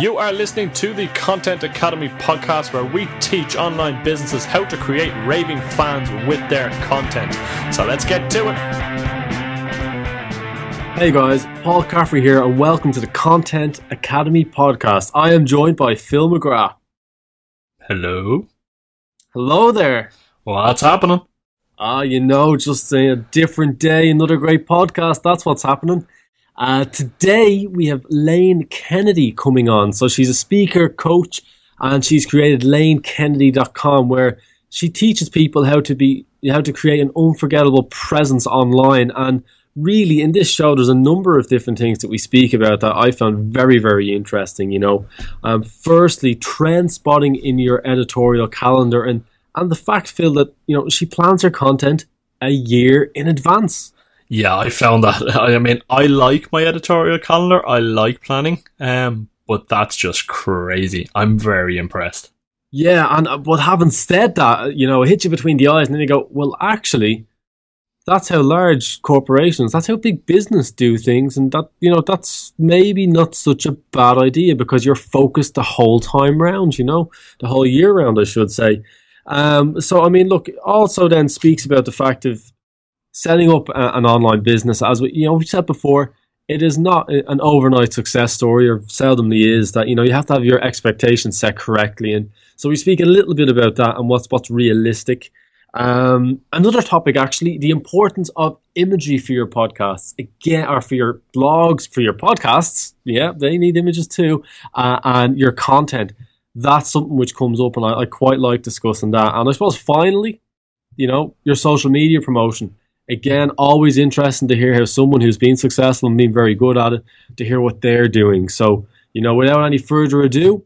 You are listening to the Content Academy podcast where we teach online businesses how to create raving fans with their content. So let's get to it. Hey guys, Paul Caffrey here, and welcome to the Content Academy podcast. I am joined by Phil McGrath. Hello. Hello there. What's happening? Ah, you know, just a different day, another great podcast. That's what's happening. Uh, today we have Lane Kennedy coming on. So she's a speaker, coach, and she's created lanekennedy.com where she teaches people how to be how to create an unforgettable presence online. And really, in this show, there's a number of different things that we speak about that I found very, very interesting. You know, um, firstly, trend spotting in your editorial calendar, and and the fact, Phil, that you know she plans her content a year in advance. Yeah, I found that. I mean, I like my editorial calendar. I like planning. Um, but that's just crazy. I'm very impressed. Yeah, and uh, but having said that, you know, it hits you between the eyes, and then you go, well, actually, that's how large corporations, that's how big business do things, and that you know, that's maybe not such a bad idea because you're focused the whole time round, you know, the whole year round, I should say. Um, so I mean, look, also then speaks about the fact of setting up a, an online business, as we you know we said before, it is not an overnight success story, or seldomly is. That you know you have to have your expectations set correctly, and so we speak a little bit about that and what's what's realistic. Um, another topic, actually, the importance of imagery for your podcasts again, or for your blogs, for your podcasts. Yeah, they need images too, uh, and your content. That's something which comes up, and I, I quite like discussing that. And I suppose finally, you know, your social media promotion again, always interesting to hear how someone who's been successful and been very good at it to hear what they're doing. So, you know, without any further ado,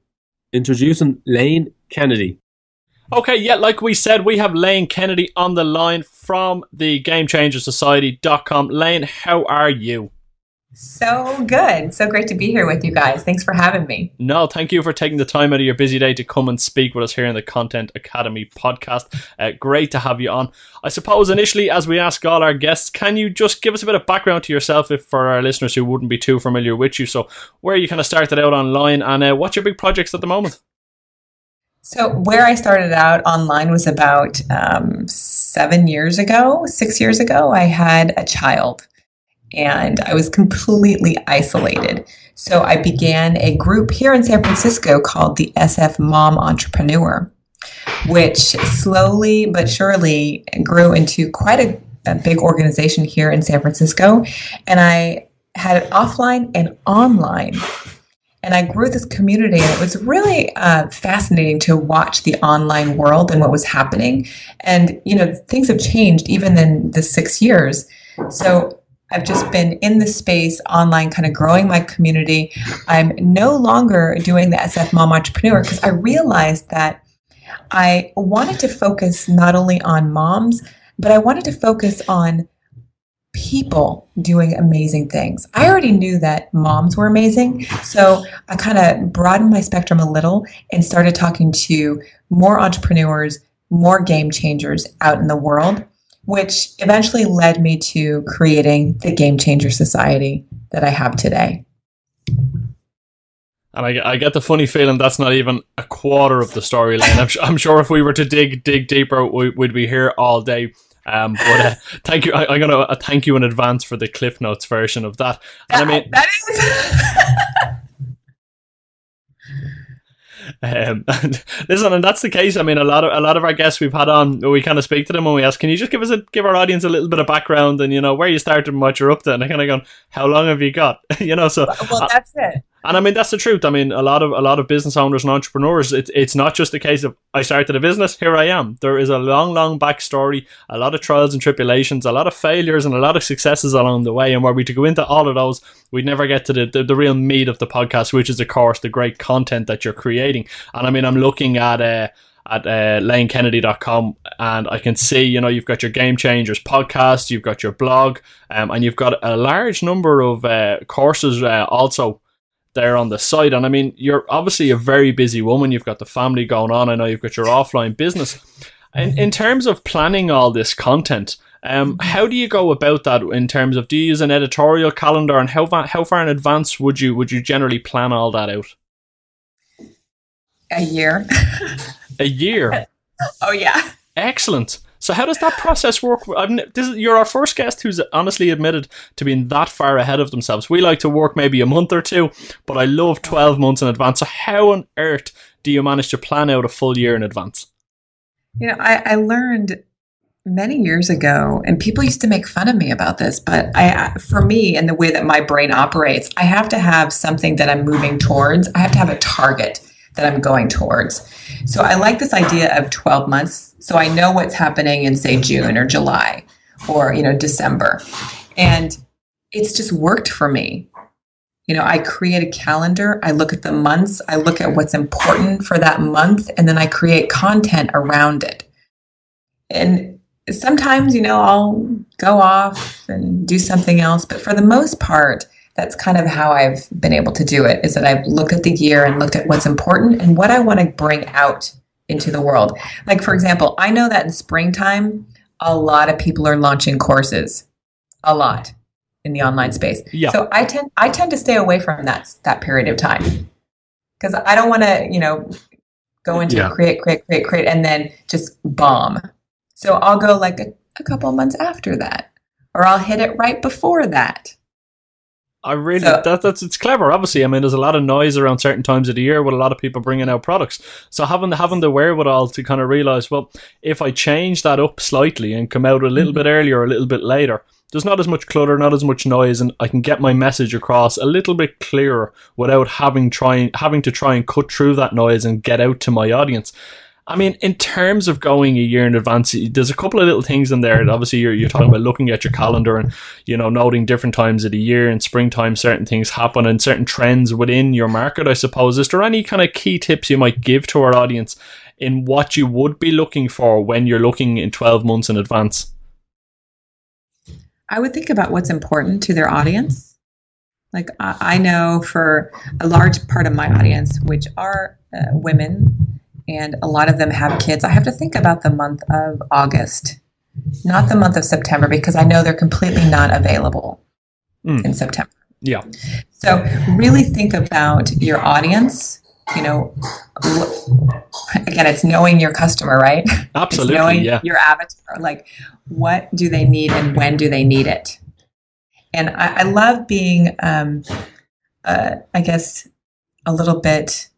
introducing Lane Kennedy. Okay, yeah, like we said, we have Lane Kennedy on the line from the GameChangerSociety.com. Lane, how are you? So good. So great to be here with you guys. Thanks for having me. No, thank you for taking the time out of your busy day to come and speak with us here in the Content Academy podcast. Uh, great to have you on. I suppose initially, as we ask all our guests, can you just give us a bit of background to yourself if for our listeners who wouldn't be too familiar with you? So, where you kind of started out online and uh, what's your big projects at the moment? So, where I started out online was about um, seven years ago, six years ago. I had a child and I was completely isolated. So I began a group here in San Francisco called the SF Mom Entrepreneur, which slowly but surely grew into quite a, a big organization here in San Francisco. And I had it offline and online. And I grew this community, and it was really uh, fascinating to watch the online world and what was happening. And, you know, things have changed even in the six years. So I've just been in the space online, kind of growing my community. I'm no longer doing the SF Mom Entrepreneur because I realized that I wanted to focus not only on moms, but I wanted to focus on people doing amazing things. I already knew that moms were amazing, so I kind of broadened my spectrum a little and started talking to more entrepreneurs, more game changers out in the world which eventually led me to creating the Game Changer Society that I have today. And I, I get the funny feeling that's not even a quarter of the storyline. I'm, I'm sure if we were to dig dig deeper, we, would be here all day. Um, but uh, thank you. I, am gonna uh, thank you in advance for the Cliff Notes version of that. And that, I mean, that is. Um, and listen, and that's the case. I mean, a lot of a lot of our guests we've had on, we kind of speak to them and we ask, "Can you just give us a give our audience a little bit of background and you know where you started and what you're up to?" And I kind of go, "How long have you got?" you know, so well, that's it. And I mean that's the truth. I mean a lot of a lot of business owners and entrepreneurs. It's it's not just a case of I started a business, here I am. There is a long, long backstory, a lot of trials and tribulations, a lot of failures, and a lot of successes along the way. And were we to go into all of those, we'd never get to the, the, the real meat of the podcast, which is of course the great content that you're creating. And I mean I'm looking at uh, at uh, lanekennedy.com and I can see, you know, you've got your Game Changers podcast, you've got your blog, um, and you've got a large number of uh, courses uh, also there on the site. And I mean, you're obviously a very busy woman. You've got the family going on. I know you've got your offline business. In, in terms of planning all this content, um, how do you go about that in terms of do you use an editorial calendar and how how far in advance would you would you generally plan all that out? A year. a year. oh yeah. Excellent. So how does that process work? This is, you're our first guest who's honestly admitted to being that far ahead of themselves. We like to work maybe a month or two, but I love 12 months in advance. So how on earth do you manage to plan out a full year in advance? You know, I, I learned many years ago, and people used to make fun of me about this, but I, for me, and the way that my brain operates, I have to have something that I'm moving towards. I have to have a target that I'm going towards. So I like this idea of 12 months. So I know what's happening in, say, June or July or, you know, December. And it's just worked for me. You know, I create a calendar, I look at the months, I look at what's important for that month, and then I create content around it. And sometimes, you know, I'll go off and do something else, but for the most part, that's kind of how I've been able to do it is that I've looked at the year and looked at what's important and what I want to bring out into the world. Like, for example, I know that in springtime, a lot of people are launching courses, a lot in the online space. Yeah. So I tend I tend to stay away from that that period of time because I don't want to, you know, go into yeah. create, create, create, create, and then just bomb. So I'll go like a, a couple months after that, or I'll hit it right before that. I really so, that that's it's clever. Obviously, I mean, there's a lot of noise around certain times of the year with a lot of people bringing out products. So having the having the wherewithal to kind of realize, well, if I change that up slightly and come out a little mm-hmm. bit earlier or a little bit later, there's not as much clutter, not as much noise, and I can get my message across a little bit clearer without having trying having to try and cut through that noise and get out to my audience. I mean, in terms of going a year in advance, there's a couple of little things in there. Obviously, you're, you're talking about looking at your calendar and, you know, noting different times of the year. In springtime, certain things happen and certain trends within your market, I suppose. Is there any kind of key tips you might give to our audience in what you would be looking for when you're looking in 12 months in advance? I would think about what's important to their audience. Like, I know for a large part of my audience, which are uh, women, and a lot of them have kids. I have to think about the month of August, not the month of September, because I know they're completely not available mm. in September. Yeah. So really think about your audience. You know, again, it's knowing your customer, right? Absolutely. It's knowing yeah. your avatar. Like, what do they need and when do they need it? And I, I love being, um, uh, I guess, a little bit.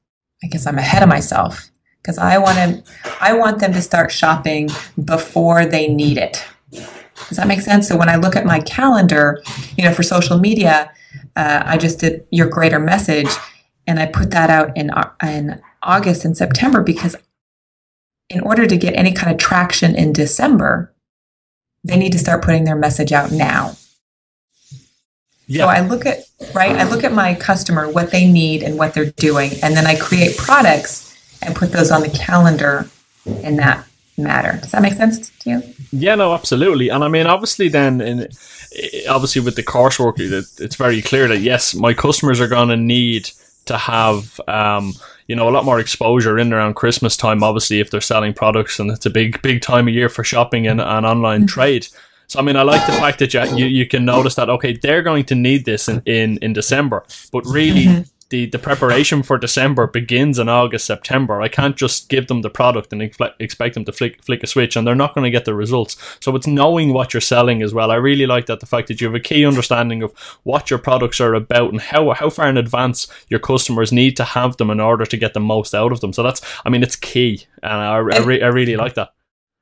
I guess I'm ahead of myself because I want to I want them to start shopping before they need it. Does that make sense? So when I look at my calendar, you know, for social media, uh, I just did your greater message, and I put that out in in August and September because in order to get any kind of traction in December, they need to start putting their message out now. Yeah. So I look at right, I look at my customer, what they need and what they're doing, and then I create products and put those on the calendar in that matter. Does that make sense to you? Yeah, no, absolutely. And I mean, obviously, then, in, obviously, with the coursework, it's very clear that yes, my customers are going to need to have, um, you know, a lot more exposure in around Christmas time. Obviously, if they're selling products, and it's a big, big time of year for shopping and, and online mm-hmm. trade. So I mean, I like the fact that you, you can notice that okay, they're going to need this in in, in December, but really. Mm-hmm the, the preparation for December begins in August, September. I can't just give them the product and expect them to flick, flick a switch and they're not going to get the results. So it's knowing what you're selling as well. I really like that the fact that you have a key understanding of what your products are about and how, how far in advance your customers need to have them in order to get the most out of them. So that's, I mean, it's key. And I, I, re- I really like that.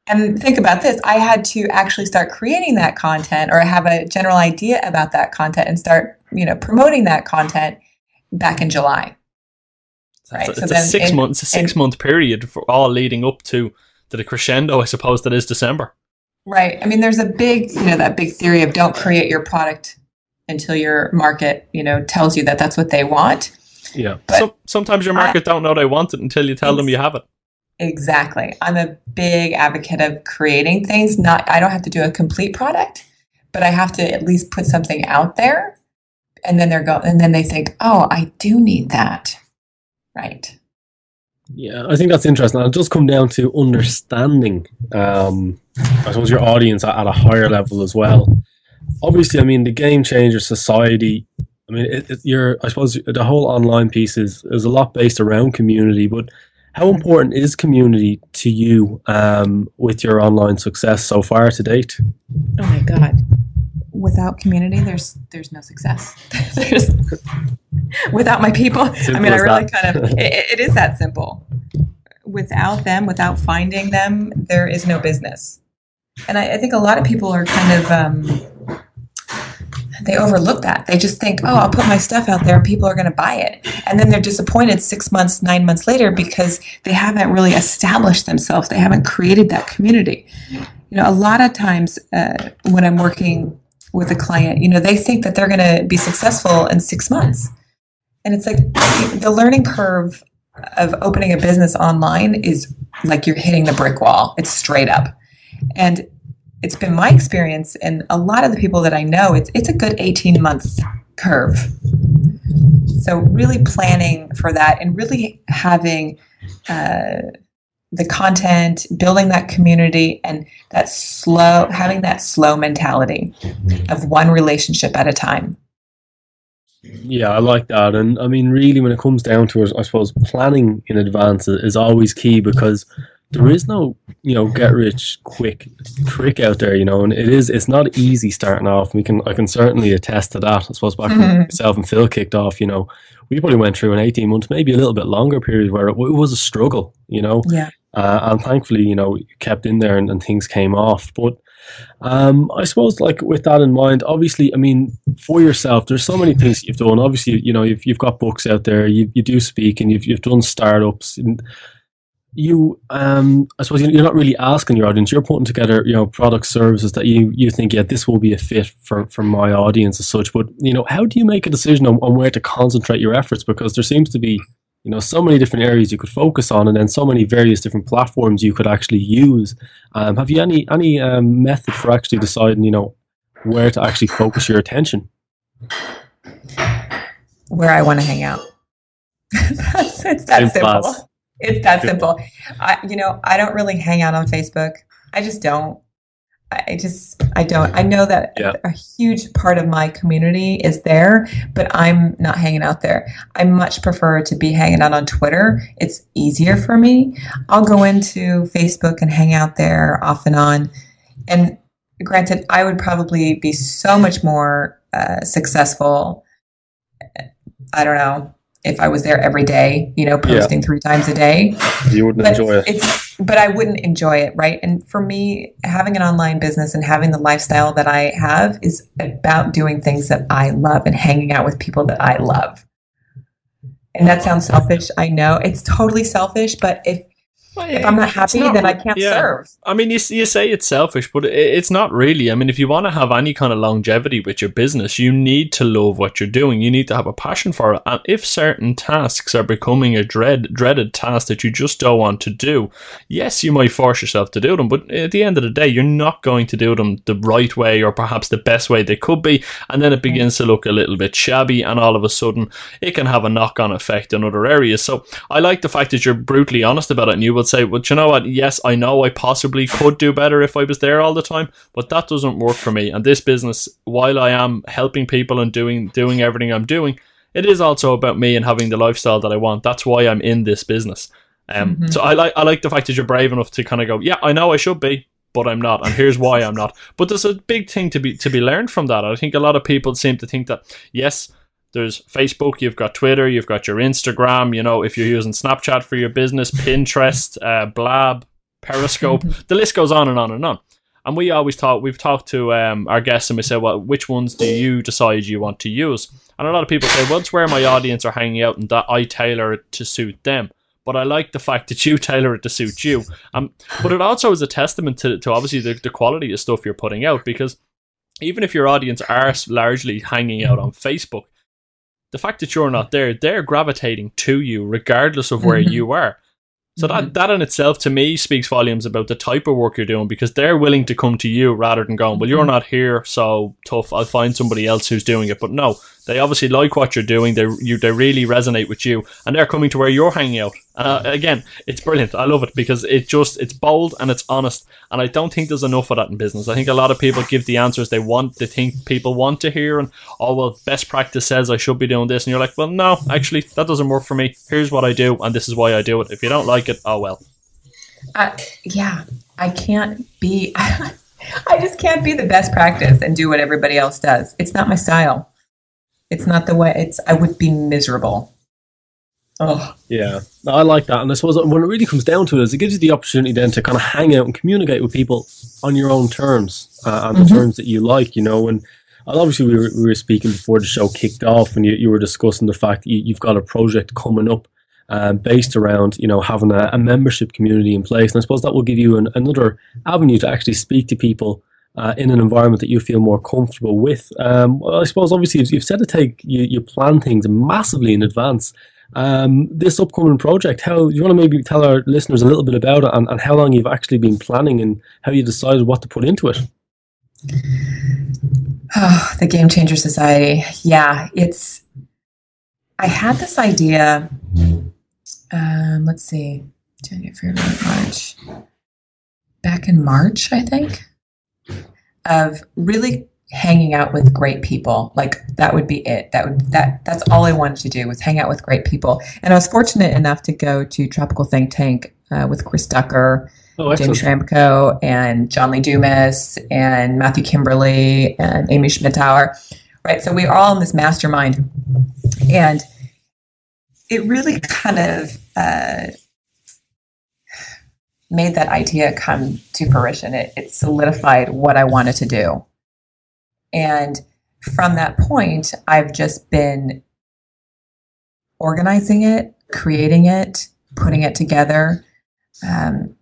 And think about this I had to actually start creating that content or have a general idea about that content and start, you know, promoting that content back in July. Right. It's, so it's a six in, months, a six in, month period for all leading up to to the crescendo, I suppose that is December. Right. I mean, there's a big, you know, that big theory of don't create your product until your market, you know, tells you that that's what they want. Yeah. So, sometimes your market I, don't know they want it until you tell them you have it. Exactly. I'm a big advocate of creating things. Not, I don't have to do a complete product, but I have to at least put something out there and then they're go and then they think, oh, I do need that, right? Yeah, I think that's interesting. It'll just come down to understanding, um, I suppose, your audience at, at, a higher level as well. Obviously, I mean, the game changer society. I mean, it, it, you're, I suppose, the whole online piece is is a lot based around community, but How important is community to you um, with your online success so far to date? Oh my god! Without community, there's there's no success. there's without my people. Simple I mean, I really that. kind of it, it is that simple. Without them, without finding them, there is no business. And I, I think a lot of people are kind of um, they overlook that. They just think, oh, I'll put my stuff out there and people are going to buy it. And then they're disappointed six months, nine months later because they haven't really established themselves. They haven't created that community. You know, a lot of times uh, when I'm working with a client, you know, they think that they're going to be successful in six months. And it's like the learning curve of opening a business online is like you're hitting the brick wall. It's straight up. And it's been my experience and a lot of the people that I know, it's it's a good 18 month curve. So really planning for that and really having uh, the content, building that community, and that slow having that slow mentality of one relationship at a time. Yeah, I like that. And I mean, really, when it comes down to it, I suppose planning in advance is always key because there is no, you know, get rich quick trick out there, you know, and it is, it's not easy starting off. We can, I can certainly attest to that. I suppose back when Mhm. myself and Phil kicked off, you know, we probably went through an 18 months, maybe a little bit longer period where it, it was a struggle, you know, Yeah. Uh, and thankfully, you know, kept in there and, and things came off. But um, I suppose, like with that in mind, obviously, I mean, for yourself, there's so many things you've done. Obviously, you know, you've, you've got books out there, you, you do speak, and you've you've done startups. And you, um, I suppose, you're not really asking your audience. You're putting together, you know, product services that you you think, yeah, this will be a fit for for my audience as such. But you know, how do you make a decision on, on where to concentrate your efforts? Because there seems to be you know so many different areas you could focus on and then so many various different platforms you could actually use um, have you any any um, method for actually deciding you know where to actually focus your attention Where I want to hang out. That's, it's that Simple. It's that Simple. simple. I, you know, I don't really hang out on Facebook. I just don't. I just, I don't. I know that Yeah. a huge part of my community is there, but I'm not hanging out there. I much prefer to be hanging out on Twitter. It's easier for me. I'll go into Facebook and hang out there off and on. And granted, I would probably be so much more uh, successful. I don't know if I was there every day, you know, Yeah. posting three times a day you wouldn't but enjoy it It's but I wouldn't enjoy it, right? And for me, having an online business and having the lifestyle that I have is about doing things that I love and hanging out with people that I love. And that sounds selfish, I know. It's totally selfish, but if if I'm not happy, not then I can't yeah. serve. I mean, you, you say it's selfish, but i- it's not really. I mean, if you want to have any kind of longevity with your business, you need to love what you're doing. You need to have a passion for it. And if certain tasks are becoming a dread, dreaded task that you just don't want to do, yes, you might force yourself to do them. But at the end of the day, you're not going to do them the right way or perhaps the best way they could be. And then it mm. begins to look a little bit shabby. And all of a sudden, it can have a knock on effect in other areas. So I like the fact that you're brutally honest about it and you will say, well, you know what? Yes, I know I possibly could do better if I was there all the time, but that doesn't work for me. And this business, while I am helping people and doing doing everything I'm doing, it is also about me and having the lifestyle that I want. That's why I'm in this business. Um, Mhm. So I like I like the fact that you're brave enough to kind of go, yeah, I know I should be, but I'm not, and here's why I'm not. But there's a big thing to be to be learned from that. I think a lot of people seem to think that yes, there's Facebook, you've got Twitter, you've got your Instagram. You know, if you're using Snapchat for your business, Pinterest, uh, Blab, Periscope, the list goes on and on and on. And we always talk. We've talked to um, our guests and we say, well, which ones do you decide you want to use? And a lot of people say, well, it's where my audience are hanging out, and that I tailor it to suit them. But I like the fact that you tailor it to suit you. Um, but it also is a testament to, to obviously the, the quality of stuff you're putting out because even if your audience are largely hanging out on Facebook, the fact that you're not there, they're gravitating to you regardless of where Mhm. you are. So that that in itself to me speaks volumes about the type of work you're doing because they're willing to come to you rather than going, well, you're Mhm. not here, so tough. I'll find somebody else who's doing it. But no, They obviously like what you're doing. They you they really resonate with you, and they're coming to where you're hanging out. Uh, again, it's brilliant. I love it because it just it's bold and it's honest. And I don't think there's enough of that in business. I think a lot of people give the answers they want, they think people want to hear, and oh well, best practice says I should be doing this, and you're like, well, no, actually, that doesn't work for me. Here's what I do, and this is why I do it. If you don't like it, oh well. Uh, yeah, I can't be. I just can't be the best practice and do what everybody else does. It's not my style. It's not the way. It's. I would be miserable. Oh. Yeah, I like that, and I suppose when it really comes down to it, is it gives you the opportunity then to kind of hang out and communicate with people on your own terms, uh, on the mm-hmm. terms that you like, you know. And obviously, we were, we were speaking before the show kicked off, and you, you were discussing the fact that you, you've got a project coming up uh, based around you know having a, a, membership community in place. And I suppose that will give you an, another avenue to actually speak to people uh, in an environment that you feel more comfortable with. Um, well, I suppose obviously you've, said to take you, you plan things massively in advance. Um, this upcoming project, how do you want to maybe tell our listeners a little bit about it and, and how long you've actually been planning and how you decided what to put into it? Oh, the Game Changer Society. Yeah, it's. I had this idea um, let's see, January, February, March, back in March, I think, of really hanging out with great people. Like that would be it. That would that that's all I wanted to do was hang out with great people. And I was fortunate enough to go to Tropical Think Tank uh, with Chris Ducker, oh, James Schramko, and John Lee Dumas, and Matthew Kimberly, and Amy Schmittauer. Right. So we were all in this mastermind, and it really kind of uh, made that idea come to fruition. It, it solidified what I wanted to do. And from that point, I've just been organizing it, creating it, putting it together, um,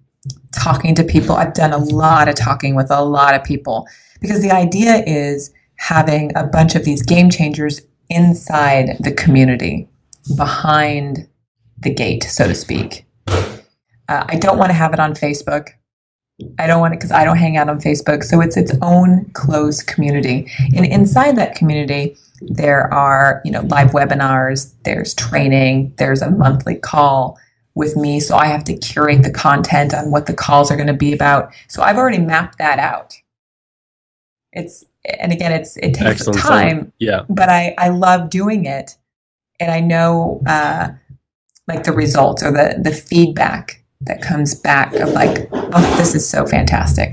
talking to people. I've done a lot of talking with a lot of people because the idea is having a bunch of these game changers inside the community behind the gate, so to speak. Uh, I don't want to have it on Facebook. I don't want it because I don't hang out on Facebook. So it's its own closed community. And inside that community, there are, you know, live webinars, there's training, there's a monthly call with me. So I have to curate the content on what the calls are going to be about. So I've already mapped that out. It's, and again, it's, it takes Excellent. time. Yeah. But I, I love doing it and I know uh, like the results or the the feedback that comes back of like, oh, this is so fantastic.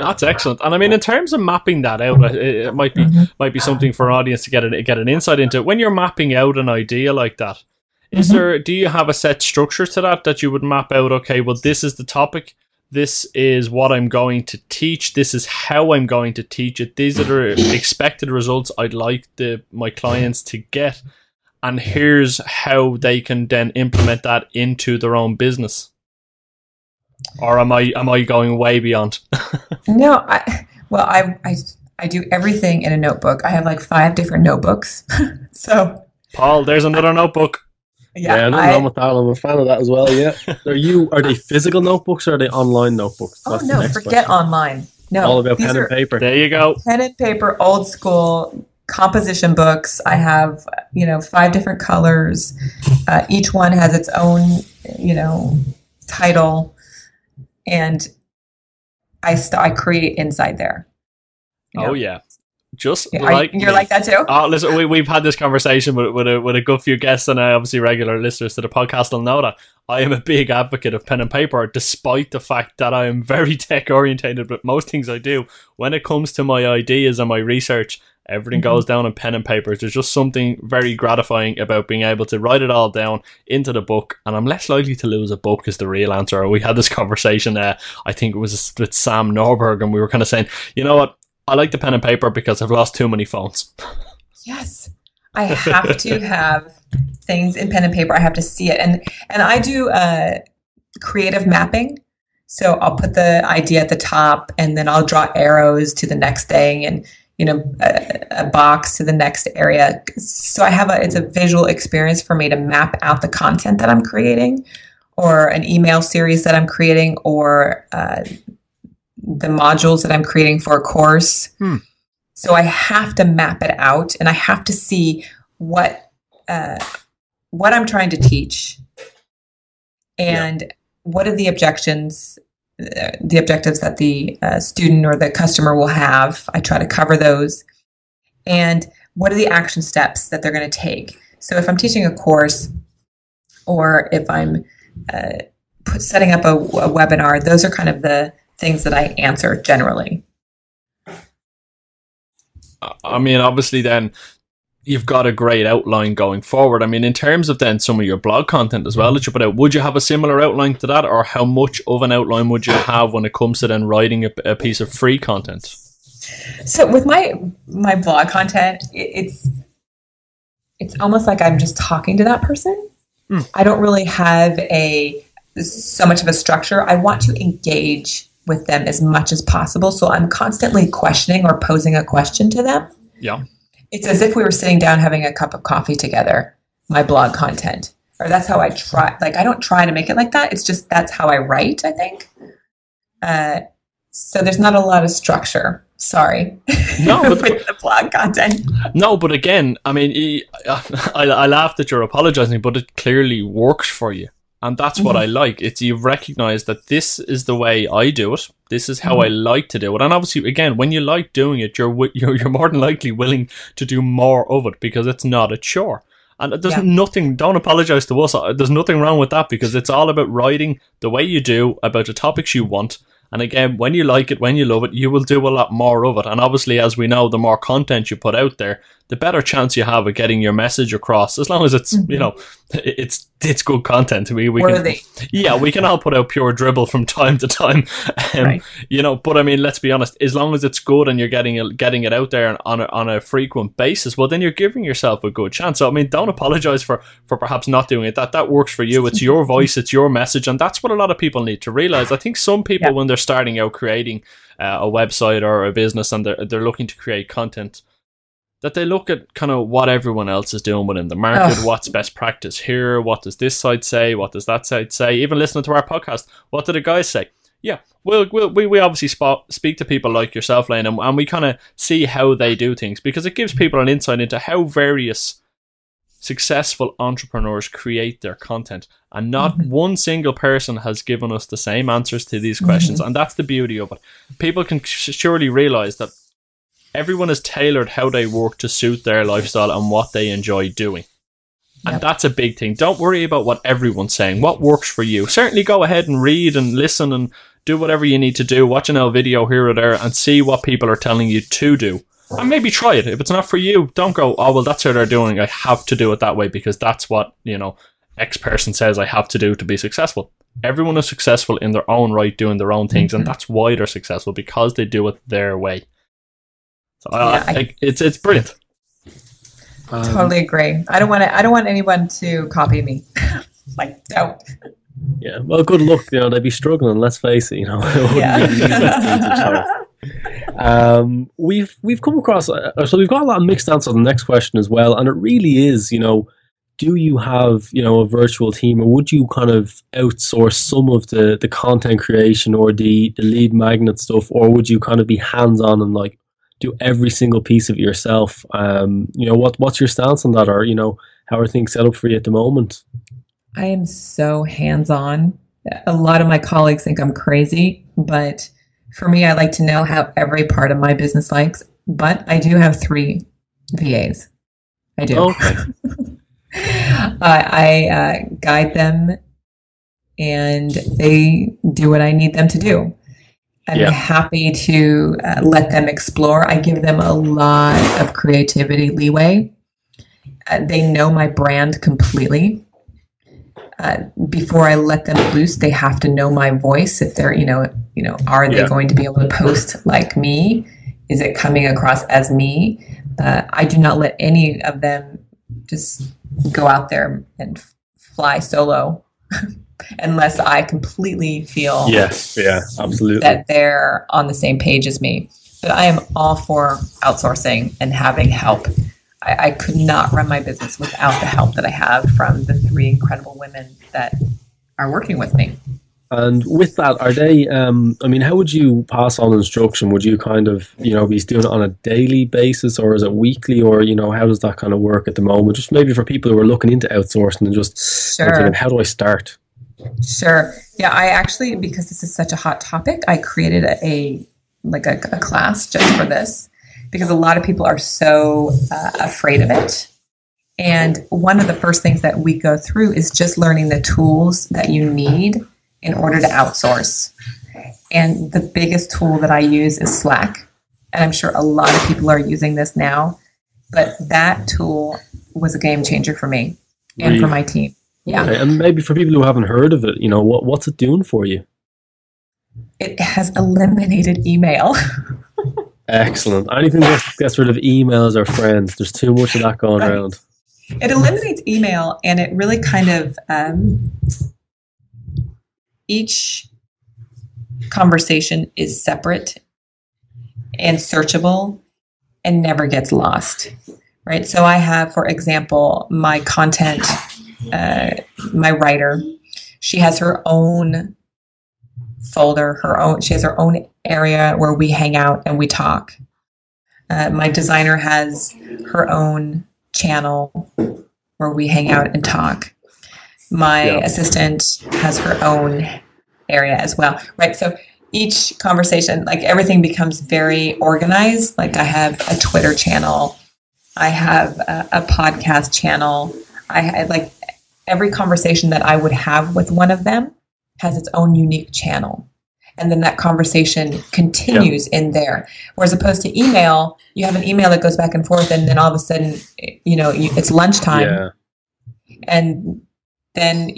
That's excellent, and I mean, in terms of mapping that out, it, it might be mm-hmm. might be something for an audience to get a, get an insight into. When you're mapping out an idea like that, is mm-hmm. there do you have a set structure to that that you would map out? Okay, well, this is the topic this is what I'm going to teach. This is how I'm going to teach it. These are the expected results I'd like the my clients to get, and here's how they can then implement that into their own business. Or am I am I going way beyond? no, I well I I I do everything in a notebook. I have like five different notebooks. so Paul, there's another notebook. Yeah, yeah nothing wrong with that. I'm a fan of that as well. Yeah. are you? Are they physical notebooks or are they online notebooks? Oh, That's oh no, forget question. online. No, all about pen and paper. There you go. Pen and paper, old school composition books. I have you know five different colors. Uh, each one has its own you know title, and I st- I create inside there. Oh yeah, just yeah, like you, are like that too. Oh, listen, we we've had this conversation with with a, with a good few guests and uh, obviously regular listeners to the podcast will know that I am a big advocate of pen and paper, despite the fact that I am very tech orientated. But most things I do, when it comes to my ideas and my research, everything mm-hmm. goes down on pen and paper. There's just something very gratifying about being able to write it all down into the book, and I'm less likely to lose a book. Is the real answer. We had this conversation. Uh, I think it was with Sam Norberg, and we were kind of saying, you know what I like the pen and paper because I've lost too many phones. yes. I have to have things in pen and paper. I have to see it. And and I do uh, creative mapping. So I'll put the idea at the top and then I'll draw arrows to the next thing and you know a, a, box to the next area. So I have a it's a visual experience for me to map out the content that I'm creating or an email series that I'm creating or uh, the modules that I'm creating for a course. Hmm. So I have to map it out and I have to see what uh, what I'm trying to teach and yeah. what are the objections the objectives that the uh, student or the customer will have. I try to cover those. And what are the action steps that they're going to take? So if I'm teaching a course or if I'm uh, setting up a, a webinar, those are kind of the things that I answer generally. I mean, obviously, then you've got a great outline going forward. I mean, in terms of then some of your blog content as well that you put out, would you have a similar outline to that, or how much of an outline would you have when it comes to then writing a, a piece of free content? So with my my blog content, it's it's almost like I'm just talking to that person. Mm. I don't really have a so much of a structure. I want to engage with them as much as possible, so I'm constantly questioning or posing a question to them. Yeah it's as if we were sitting down having a cup of coffee together, my blog content. Or that's how I try. Like, I don't try to make it like that. It's just that's how I write, I think. Uh, so there's not a lot of structure. Sorry. No, but with the blog content. No, but again, I mean, I, I laugh that you're apologizing, but it clearly works for you. And that's mm-hmm. what I like. It's you've recognized that this is the way I do it. This is how mm-hmm. I like to do it. And obviously, again, when you like doing it, you're you're you're more than likely willing to do more of it because it's not a chore. And there's yeah. nothing. Don't apologize to us. There's nothing wrong with that because it's all about writing the way you do about the topics you want. And again, when you like it, when you love it, you will do a lot more of it. And obviously, as we know, the more content you put out there, the better chance you have of getting your message across. As long as it's mm-hmm. you know it's it's good content. We we can yeah we can all put out pure dribble from time to time, um, right. you know. But I mean, let's be honest. As long as it's good and you're getting it getting it out there on a, on a frequent basis, well, then you're giving yourself a good chance. So I mean, don't apologize for for perhaps not doing it. That that works for you. It's your voice. It's your message, and that's what a lot of people need to realize. I think some people yeah. when they're starting out creating uh, a website or a business and they're they're looking to create content that they look at kind of what everyone else is doing within the market, Ugh. what's best practice here, what does this side say, what does that side say, even listening to our podcast, what do the guys say? Yeah, we'll, we'll, we, we obviously spot, speak to people like yourself, Lane, and, and we kind of see how they do things because it gives people an insight into how various successful entrepreneurs create their content. And not mm-hmm. one single person has given us the same answers to these questions. Mm-hmm. And that's the beauty of it. People can surely realize that everyone has tailored how they work to suit their lifestyle and what they enjoy doing. And that's a big thing. Don't worry about what everyone's saying. What works for you? Certainly go ahead and read and listen and do whatever you need to do. Watch an L video here or there and see what people are telling you to do. And maybe try it. If it's not for you, don't go, oh, well, that's how they're doing. I have to do it that way because that's what, you know, X person says I have to do to be successful. Everyone is successful in their own right, doing their own things. Mm-hmm. And that's why they're successful because they do it their way. So uh, yeah, I, it's it's brilliant. Um, totally agree. I don't want to. I don't want anyone to copy me. like don't. Yeah. Well, good luck. You know they'd be struggling. Let's face it. You know. yeah. um, we've we've come across uh, so we've got a lot of mixed answers on the next question as well, and it really is you know do you have you know a virtual team or would you kind of outsource some of the the content creation or the the lead magnet stuff or would you kind of be hands on and like do every single piece of it yourself. Um, you know, what what's your stance on that, or you know, how are things set up for you at the moment? I am so hands on. A lot of my colleagues think I'm crazy, but for me, I like to know how every part of my business likes. But I do have three VAs. I do. Okay. uh, I uh, guide them, and they do what I need them to do. I'm yeah. happy to uh, let them explore. I give them a lot of creativity leeway. Uh, they know my brand completely. Uh, before I let them loose, they have to know my voice. If they're, you know, you know, are they yeah. going to be able to post like me? Is it coming across as me? Uh, I do not let any of them just go out there and fly solo. unless I completely feel yes, yeah, absolutely that they're on the same page as me. But I am all for outsourcing and having help. I, I could not run my business without the help that I have from the three incredible women that are working with me. And with that, are they? Um, I mean, how would you pass on instruction? Would you kind of, you know, be doing it on a daily basis, or is it weekly, or you know, how does that kind of work at the moment? Just maybe for people who are looking into outsourcing and just Sure. thinking, how do I start? Sure. Yeah, I actually because this is such a hot topic, I created a, a like a, a class just for this because a lot of people are so uh, afraid of it. And one of the first things that we go through is just learning the tools that you need in order to outsource. And the biggest tool that I use is Slack. And I'm sure a lot of people are using this now, but that tool was a game changer for me and for my team. Yeah. And maybe for people who haven't heard of it, you know, what what's it doing for you? it has eliminated email. Excellent. Anything that gets rid of emails or friends. There's too much of that going Right. around. it eliminates email and it really kind of um, each conversation is separate and searchable and never gets lost right so i have for example my content uh, my writer she has her own folder her own she has her own area where we hang out and we talk uh, my designer has her own channel where we hang out and talk. My Yeah. assistant has her own area as well, right? So each conversation, like everything becomes very organized. Like I have a Twitter channel, I have a, a podcast channel. I had like every conversation that I would have with one of them has its own unique channel. And then that conversation continues in there. Whereas opposed to email, you have an email that goes back and forth, and then all of a sudden, you know, it's lunchtime, Yeah. and then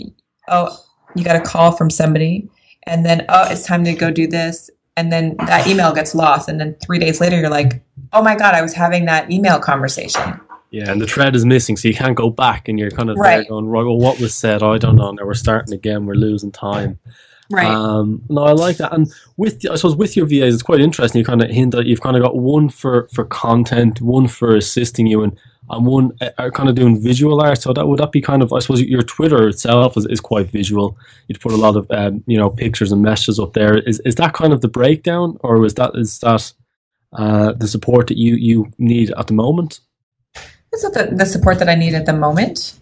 oh, you got a call from somebody, and then oh, it's time to go do this, and then that email gets lost, and then three days later, you're like, oh my god, I was having that email conversation. Yeah, and the thread is missing, so you can't go back, and you're kind of there going, right, well, what was said? I don't know. Now we're starting again. We're losing time. Right. Um, no, I like that. And with I suppose with your VAs, it's quite interesting. You kind of hint that you've kind of got one for for content, one for assisting you, and and one uh, are kind of doing visual art. So that would that be kind of I suppose your Twitter itself is, is quite visual. You'd put a lot of um, you know pictures and messages up there. Is is that kind of the breakdown, or is that is that uh, the support that you you need at the moment? The, the support that I need at the moment.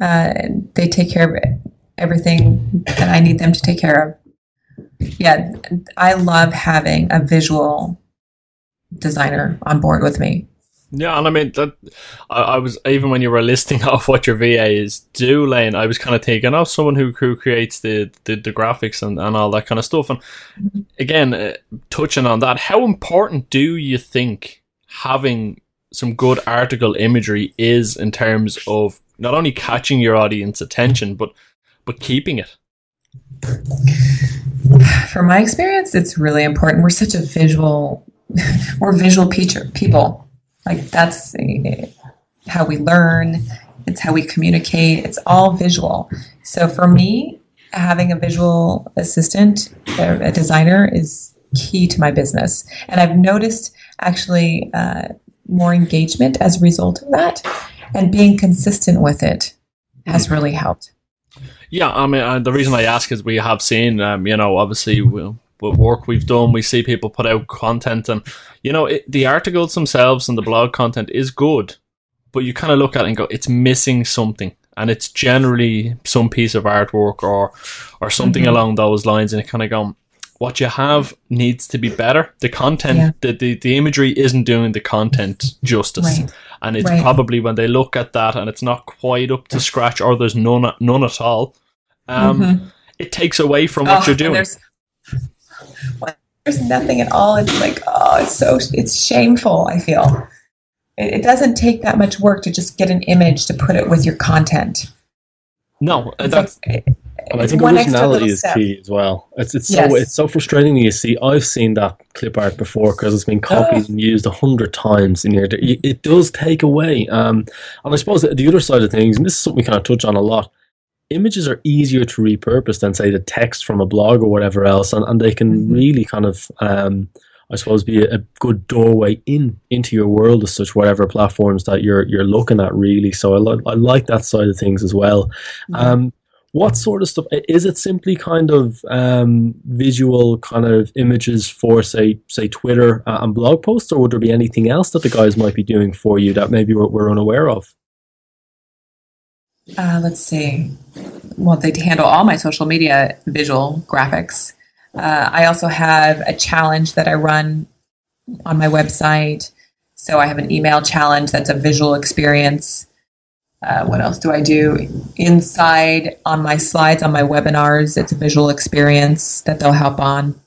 Uh, they take care of everything that I need them to take care of. Yeah, I love having a visual designer on board with me. Yeah, and I mean that. I, I was even when you were listing off what your VA is doing, I was kind of thinking, oh, someone who who creates the the, the graphics and, and all that kind of stuff. And again, uh, touching on that, how important do you think having some good article imagery is in terms of not only catching your audience attention, but but keeping it? From my experience, it's really important. We're such a visual, we're visual people. Like that's uh, how we learn. It's how we communicate. It's all visual. So for me, having a visual assistant, a designer, is key to my business. And I've noticed actually uh, more engagement as a result of that, and being consistent with it has really helped. Yeah, I mean, uh, the reason I ask is we have seen, um, you know, obviously we, with work we've done, we see people put out content, and you know, it, the articles themselves and the blog content is good, but you kind of look at it and go, it's missing something, and it's generally some piece of artwork or or something Mhm. along those lines, and it kind of go, what you have needs to be better. The content, Yeah. the, the the imagery isn't doing the content justice. Right. And it's Right. probably when they look at that and it's not quite up to scratch, or there's none none at all, um, Mhm. it takes away from what Oh, you're doing. There's, there's nothing at all. It's like, oh, it's so, it's shameful, I feel. It, it doesn't take that much work to just get an image to put it with your content. No, It's that's like, And I think originality is step. key as well. It's it's Yes. so it's so frustrating when you see. I've seen that clip art before because it's been copied and used a hundred times in here. It does take away. Um, and I suppose the other side of things, and this is something we kind of touch on a lot. Images are easier to repurpose than say the text from a blog or whatever else, and, and they can Mhm. really kind of, um, I suppose, be a, a good doorway in into your world as such, whatever platforms that you're you're looking at. Really, so I like I like that side of things as well. Mhm. Um, what sort of stuff is it simply kind of um, visual kind of images for say say twitter uh, and blog posts or would there be anything else that the guys might be doing for you that maybe we're, we're unaware of? Uh, let's see. Well they handle all my social media visual graphics. Uh, i also have a challenge that i run on my website. So i have an email challenge that's a visual experience uh, what else do I do? Inside on my slides, on my webinars, it's a visual experience that they'll help on.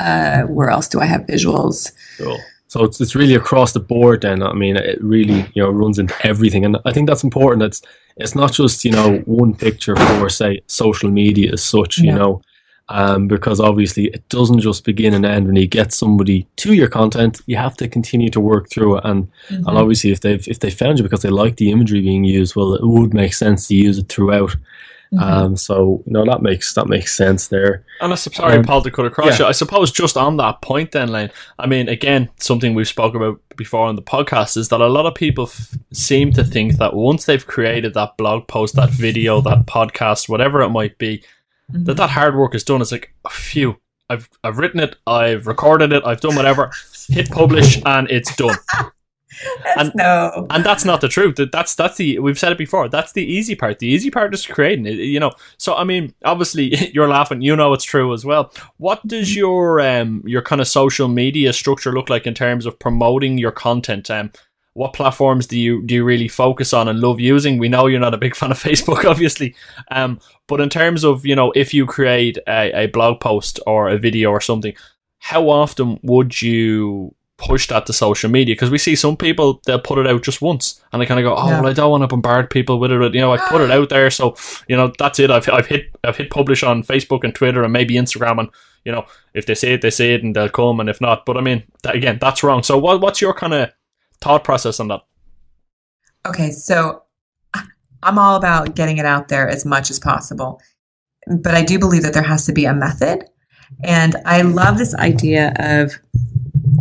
Uh, where else do I have visuals? Cool. So it's, it's really across the board then. I mean, it really, you know, runs into everything. And I think that's important. It's, it's not just, you know, one picture for, say, social media as such, you know, um, because obviously it doesn't just begin and end when you get somebody to your content. You have to continue to work through it, and mm-hmm. and obviously if they've if they found you because they like the imagery being used, well, it would make sense to use it throughout. Mm-hmm. Um, so you know that makes that makes sense there. And I'm sorry, um, Paul, to cut across yeah. you. I suppose just on that point, then, Lane. I mean, again, something we've spoken about before on the podcast is that a lot of people f- seem to think that once they've created that blog post, that video, that podcast, whatever it might be, mm-hmm. that that hard work is done. It's like, phew, I've I've written it, I've recorded it, I've done whatever, hit publish, and it's done. and, no. and that's not the truth. That's that's the we've said it before. That's the easy part. The easy part is creating it. You know. So I mean, obviously you're laughing. You know it's true as well. What does your um your kind of social media structure look like in terms of promoting your content? Um, what platforms do you do you really focus on and love using? We know you're not a big fan of Facebook, obviously, um, but in terms of you know if you create a, a blog post or a video or something, how often would you push that to social media? Because we see some people they'll put it out just once and they kind of go, oh, yeah. well, I don't want to bombard people with it. You know, I put it out there, so you know that's it. I've I've hit I've hit publish on Facebook and Twitter and maybe Instagram and you know if they say it they say it and they'll come and if not but i mean that, again that's wrong so what, what's your kind of thought process on that? Okay, so I'm all about getting it out there as much as possible. But I do believe that there has to be a method. And I love this idea of,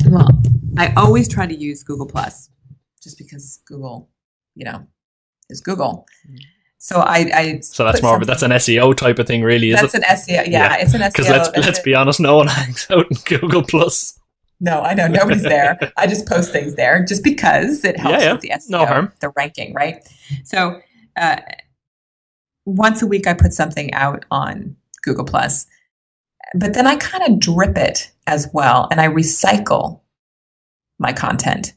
well, I always try to use Google Plus just because Google, you know, is Google. Mm. So I, I so that's more, but that's an SEO type of thing, really, is that's it? That's an SEO. Yeah, yeah, it's an SEO. Because let's let's be honest, no one hangs out in Google Plus. No, I know nobody's there. I just post things there just because it helps yeah, yeah. with the SEO, no harm. the ranking, right? So uh, once a week, I put something out on Google Plus, but then I kind of drip it as well, and I recycle my content.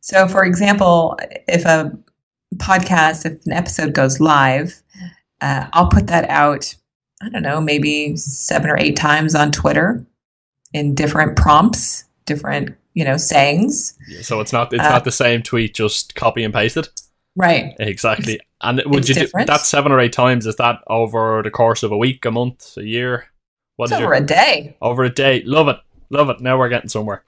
So, for example, if a podcast, if an episode goes live, uh, I'll put that out. I don't know, maybe seven or eight times on Twitter in different prompts, different you know sayings. So it's not it's uh, not the same tweet, just copy and pasted. Right. Exactly. And would you different. do that seven or eight times? Is that over the course of a week, a month, a year? What it's over your, a day. Over a day. Love it. Love it. Now we're getting somewhere.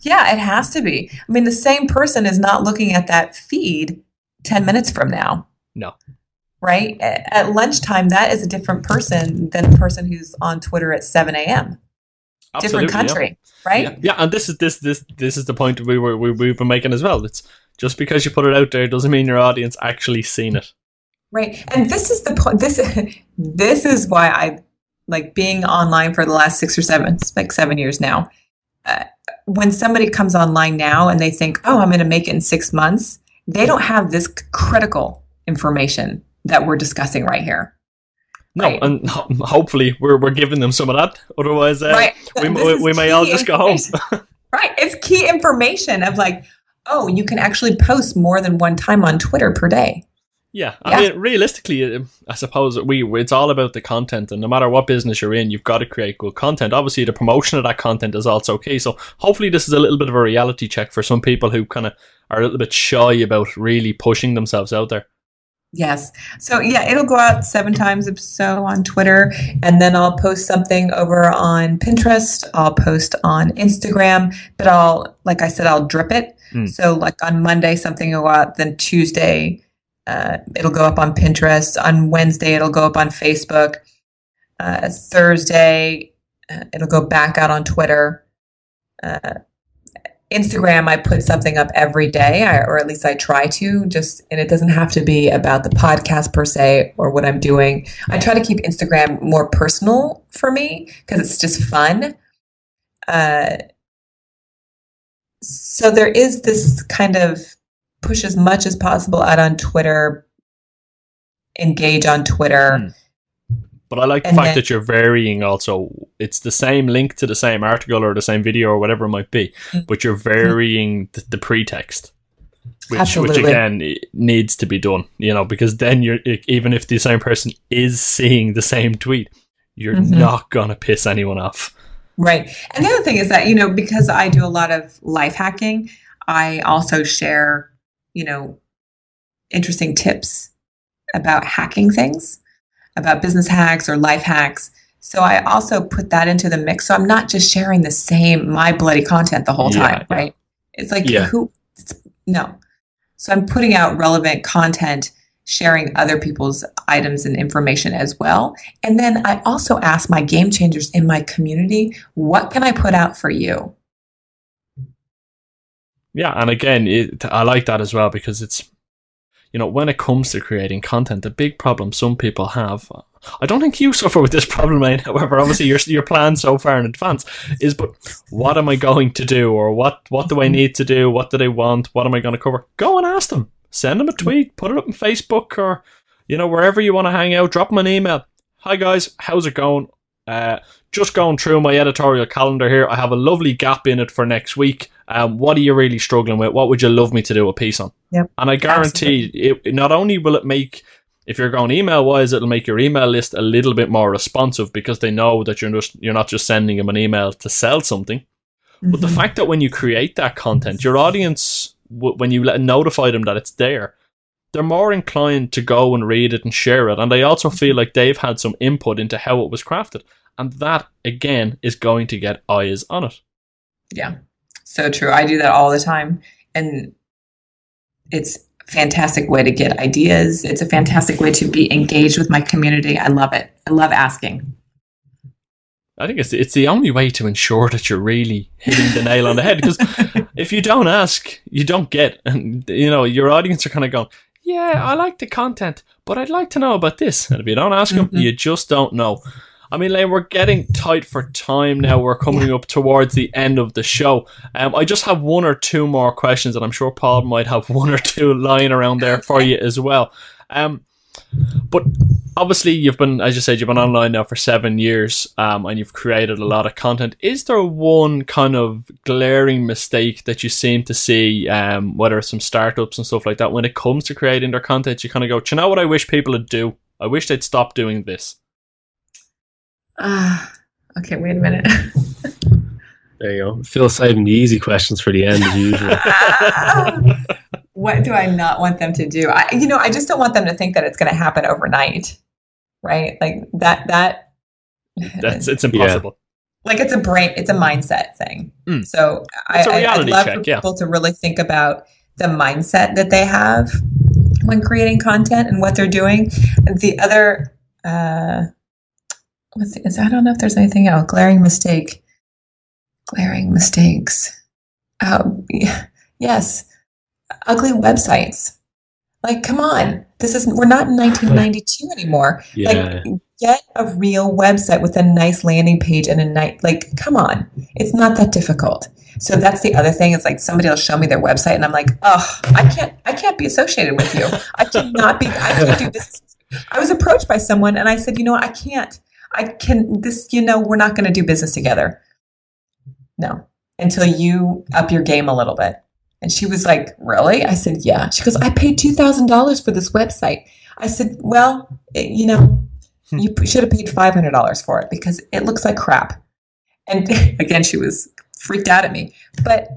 Yeah, it has to be. I mean, the same person is not looking at that feed 10 minutes from now. No. Right? At lunchtime, that is a different person than the person who's on Twitter at 7 a.m. Absolutely, different country, yeah. right? Yeah. yeah, and this is this this this is the point we were we, we've been making as well. It's just because you put it out there doesn't mean your audience actually seen it. Right, and this is the point. This this is why I like being online for the last six or seven, like seven years now. Uh, when somebody comes online now and they think, "Oh, I'm going to make it in six months," they don't have this critical information that we're discussing right here. No, right. and hopefully we're we're giving them some of that. Otherwise, uh, right. we, we, we may all just go home. right. It's key information of like, oh, you can actually post more than one time on Twitter per day. Yeah, I yeah. mean, realistically, uh, I suppose we it's all about the content, and no matter what business you're in, you've got to create good content. Obviously, the promotion of that content is also key. So, hopefully, this is a little bit of a reality check for some people who kind of are a little bit shy about really pushing themselves out there. Yes. So yeah, it'll go out seven times or so on Twitter, and then I'll post something over on Pinterest. I'll post on Instagram, but I'll, like I said, I'll drip it. Mm. So like on Monday, something will go out. Then Tuesday, uh, it'll go up on Pinterest. On Wednesday, it'll go up on Facebook. Uh, Thursday, uh, it'll go back out on Twitter. Instagram, I put something up every day, or at least I try to. Just and it doesn't have to be about the podcast per se or what I'm doing. I try to keep Instagram more personal for me because it's just fun. Uh, so there is this kind of push as much as possible out on Twitter, engage on Twitter. Hmm. But I like the And fact then- that you're varying also. It's the same link to the same article or the same video or whatever it might be, Mm. but you're varying the, the pretext. Which, which again needs to be done, you know, because then you're even if the same person is seeing the same tweet, you're Mhm. not gonna piss anyone off. Right. And the other thing is that, you know, because I do a lot of life hacking, I also share, you know, interesting tips about hacking things, about business hacks or life hacks. So I also put that into the mix. So I'm not just sharing the same my bloody content the whole Yeah, time, yeah. right? It's like Yeah. who it's, no. So I'm putting out relevant content, sharing other people's items and information as well. And then I also ask my game changers in my community, what can I put out for you? Yeah, and again, it, I like that as well because it's, you know, when it comes to creating content, the big problem some people have. I don't think you suffer with this problem, Lane. However, obviously your your plan so far in advance is, but what am I going to do, or what what do I need to do? What do they want? What am I going to cover? Go and ask them. Send them a tweet. Put it up on Facebook or, you know, wherever you want to hang out. Drop them an email. Hi guys, how's it going? Uh, just going through my editorial calendar here. I have a lovely gap in it for next week. Um, what are you really struggling with? What would you love me to do a piece on? Yep. And I guarantee it, not only will it make, if you're going email wise, it'll make your email list a little bit more responsive because they know that you're just you're not just sending them an email to sell something. But the Mhm. fact that when you create that content, your audience, w- when you let notify them that it's there, they're more inclined to go and read it and share it. And they also feel mm-hmm. like they've had some input into how it was crafted. And that, again, is going to get eyes on it. Yeah, so true. I do that all the time. And it's a fantastic way to get ideas. It's a fantastic way to be engaged with my community. I love it. I love asking. I think it's it's the only way to ensure that you're really hitting the nail on the head. Because if you don't ask, you don't get, and you know your audience are kind of going, "Yeah, I like the content, but I'd like to know about this." And if you don't ask them, Mhm. you just don't know. I mean, Lane, we're getting tight for time now. We're coming up towards the end of the show. Um, I just have one or two more questions, and I'm sure Paul might have one or two lying around there for you as well. Um, but obviously, you've been, as you said, you've been online now for seven years, um, and you've created a lot of content. Is there one kind of glaring mistake that you seem to see, um, whether it's some startups and stuff like that, when it comes to creating their content? You kind of go, "Do you know what I wish people would do? I wish they'd stop doing this." Ah, okay, wait a minute. There you go. Phil saving the easy questions for the end as usual. what do I not want them to do? I, you know, I just don't want them to think that it's going to happen overnight, right? Like that. That That's it's impossible. like it's a brain, it's a mindset thing. Mm. So It's a I, I, I'd love check, for yeah. people to really think about the mindset that they have when creating content and what they're doing. The other, uh, what's the, is, I don't know if there's anything else. Glaring mistake. Glaring mistakes. Oh, yeah, yes. Ugly websites. Like, come on. This is we're not in 1992 anymore. Yeah. Like, get a real website with a nice landing page and a nice like. Come on, it's not that difficult. So that's the other thing. It's like somebody will show me their website, and I'm like, oh, I can't, I can't be associated with you. I cannot be. I can't do this. I was approached by someone, and I said, you know, what? I can't. I can. This, you know, we're not going to do business together. No, until you up your game a little bit. And she was like, Really? I said, Yeah. She goes, I paid $2,000 for this website. I said, Well, it, you know, hmm. you should have paid $500 for it because it looks like crap. And again, she was freaked out at me. But,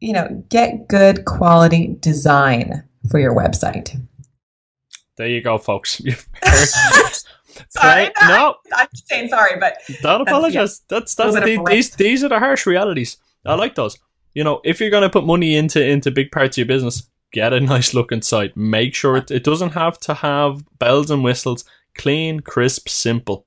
you know, get good quality design for your website. There you go, folks. Sorry, Right? No, I'm saying sorry, but don't That's- apologize. That's that's Little the, these these are the harsh realities. I like those. You know, if you're going to put money into into big parts of your business, get a nice looking site. Make sure it, it doesn't have to have bells and whistles. Clean, crisp, simple.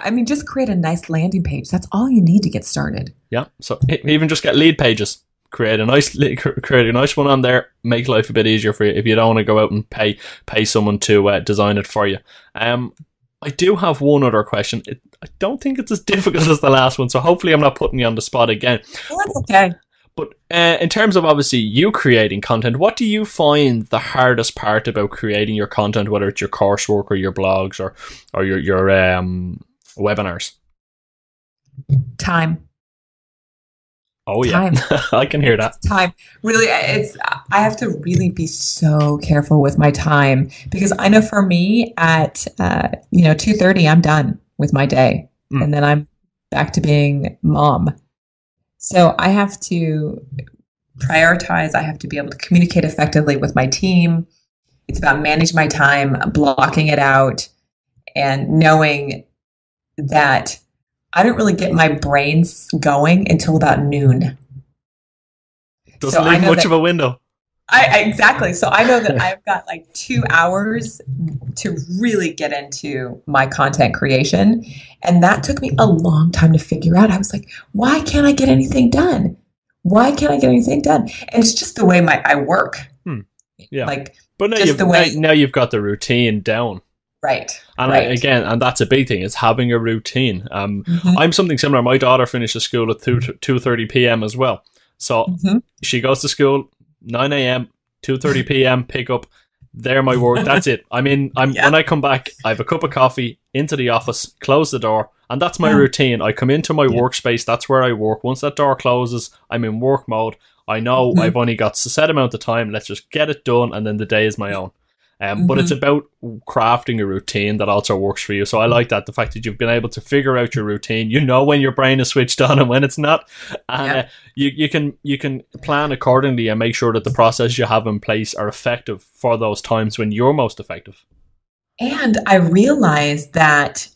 I mean, just create a nice landing page. That's all you need to get started. Yeah. So even just get Leadpages. Create a nice create a nice one on there. Make life a bit easier for you if you don't want to go out and pay pay someone to uh, design it for you. Um, I do have one other question. It, I don't think it's as difficult as the last one, so hopefully I'm not putting you on the spot again. Well, that's okay. But uh, in terms of obviously you creating content, what do you find the hardest part about creating your content, whether it's your coursework or your blogs or or your your um, webinars? Time. Oh yeah, I can hear that. It's time. Really, it's I have to really be so careful with my time because I know for me at uh, you know two thirty I'm done with my day, mm. and then I'm back to being mom. So I have to prioritize. I have to be able to communicate effectively with my team. It's about managing my time, blocking it out, and knowing that I don't really get my brains going until about noon. Doesn't so leave much of a window. I, I, exactly. So I know that I've got like two hours to really get into my content creation. And that took me a long time to figure out. I was like, why can't I get anything done? Why can't I get anything done? And it's just the way my I work. Hmm. Yeah. Like, but now you've, way, now you've got the routine down. Right. And right. I, again, and that's a big thing is having a routine. Um, mm-hmm. I'm something similar. My daughter finishes school at two two thirty p.m. as well, so mm-hmm. she goes to school nine a.m. two thirty p.m. pick up. There, my work. That's it. I mean, I'm yeah. when I come back, I have a cup of coffee into the office, close the door, and that's my yeah. routine. I come into my yeah. workspace. That's where I work. Once that door closes, I'm in work mode. I know mm-hmm. I've only got a set amount of time. Let's just get it done, and then the day is my own. Um, mm-hmm. But it's mm-hmm. about crafting a routine that also works for you. So I like that the fact that you've been able to figure out your routine. You know when your brain is switched on and when it's not, and yeah. uh, you you can you can plan accordingly and make sure that the process you have in place are effective for those times when you're most effective. And I realized that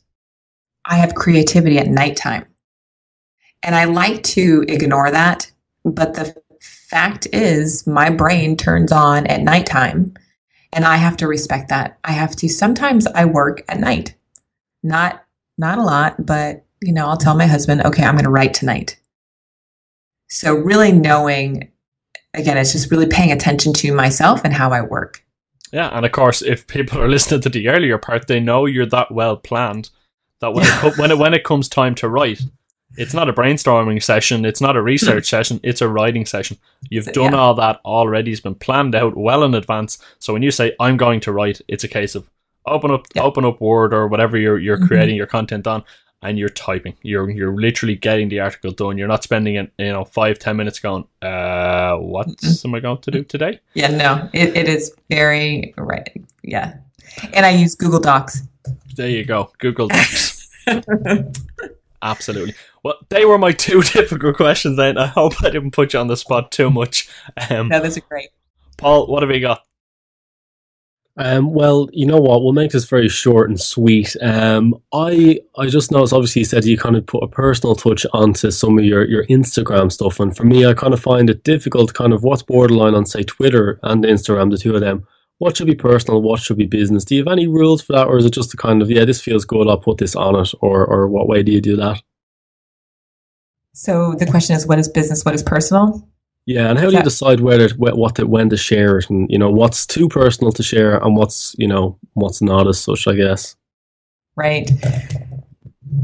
I have creativity at nighttime, and I like to ignore that. But the fact is, my brain turns on at nighttime and I have to respect that. I have to sometimes I work at night. Not not a lot, but you know, I'll tell my husband, "Okay, I'm going to write tonight." So really knowing again, it's just really paying attention to myself and how I work. Yeah, and of course, if people are listening to the earlier part, they know you're that well planned that when it when it when it comes time to write, it's not a brainstorming session. It's not a research session. It's a writing session. You've done yeah. all that already. It's been planned out well in advance. So when you say I'm going to write, it's a case of open up, yeah. open up Word or whatever you're you're mm-hmm. creating your content on, and you're typing. You're you're literally getting the article done. You're not spending it, you know, five ten minutes going, uh, what mm-hmm. am I going to do today? Yeah, no, it, it is very right. Yeah, and I use Google Docs. There you go, Google Docs. Absolutely. Well, they were my two difficult questions. Then I hope I didn't put you on the spot too much. Um, no, those are great. Paul, what have we got? Um, well, you know what? We'll make this very short and sweet. Um, I I just noticed. Obviously, you said you kind of put a personal touch onto some of your your Instagram stuff, and for me, I kind of find it difficult. Kind of what's borderline on say Twitter and Instagram, the two of them. What should be personal? What should be business? Do you have any rules for that, or is it just a kind of yeah, this feels good, I'll put this on it, or or what way do you do that? So the question is, what is business? What is personal? Yeah, and how do you decide whether what to, when to share it, and you know what's too personal to share, and what's you know what's not as such? I guess. Right.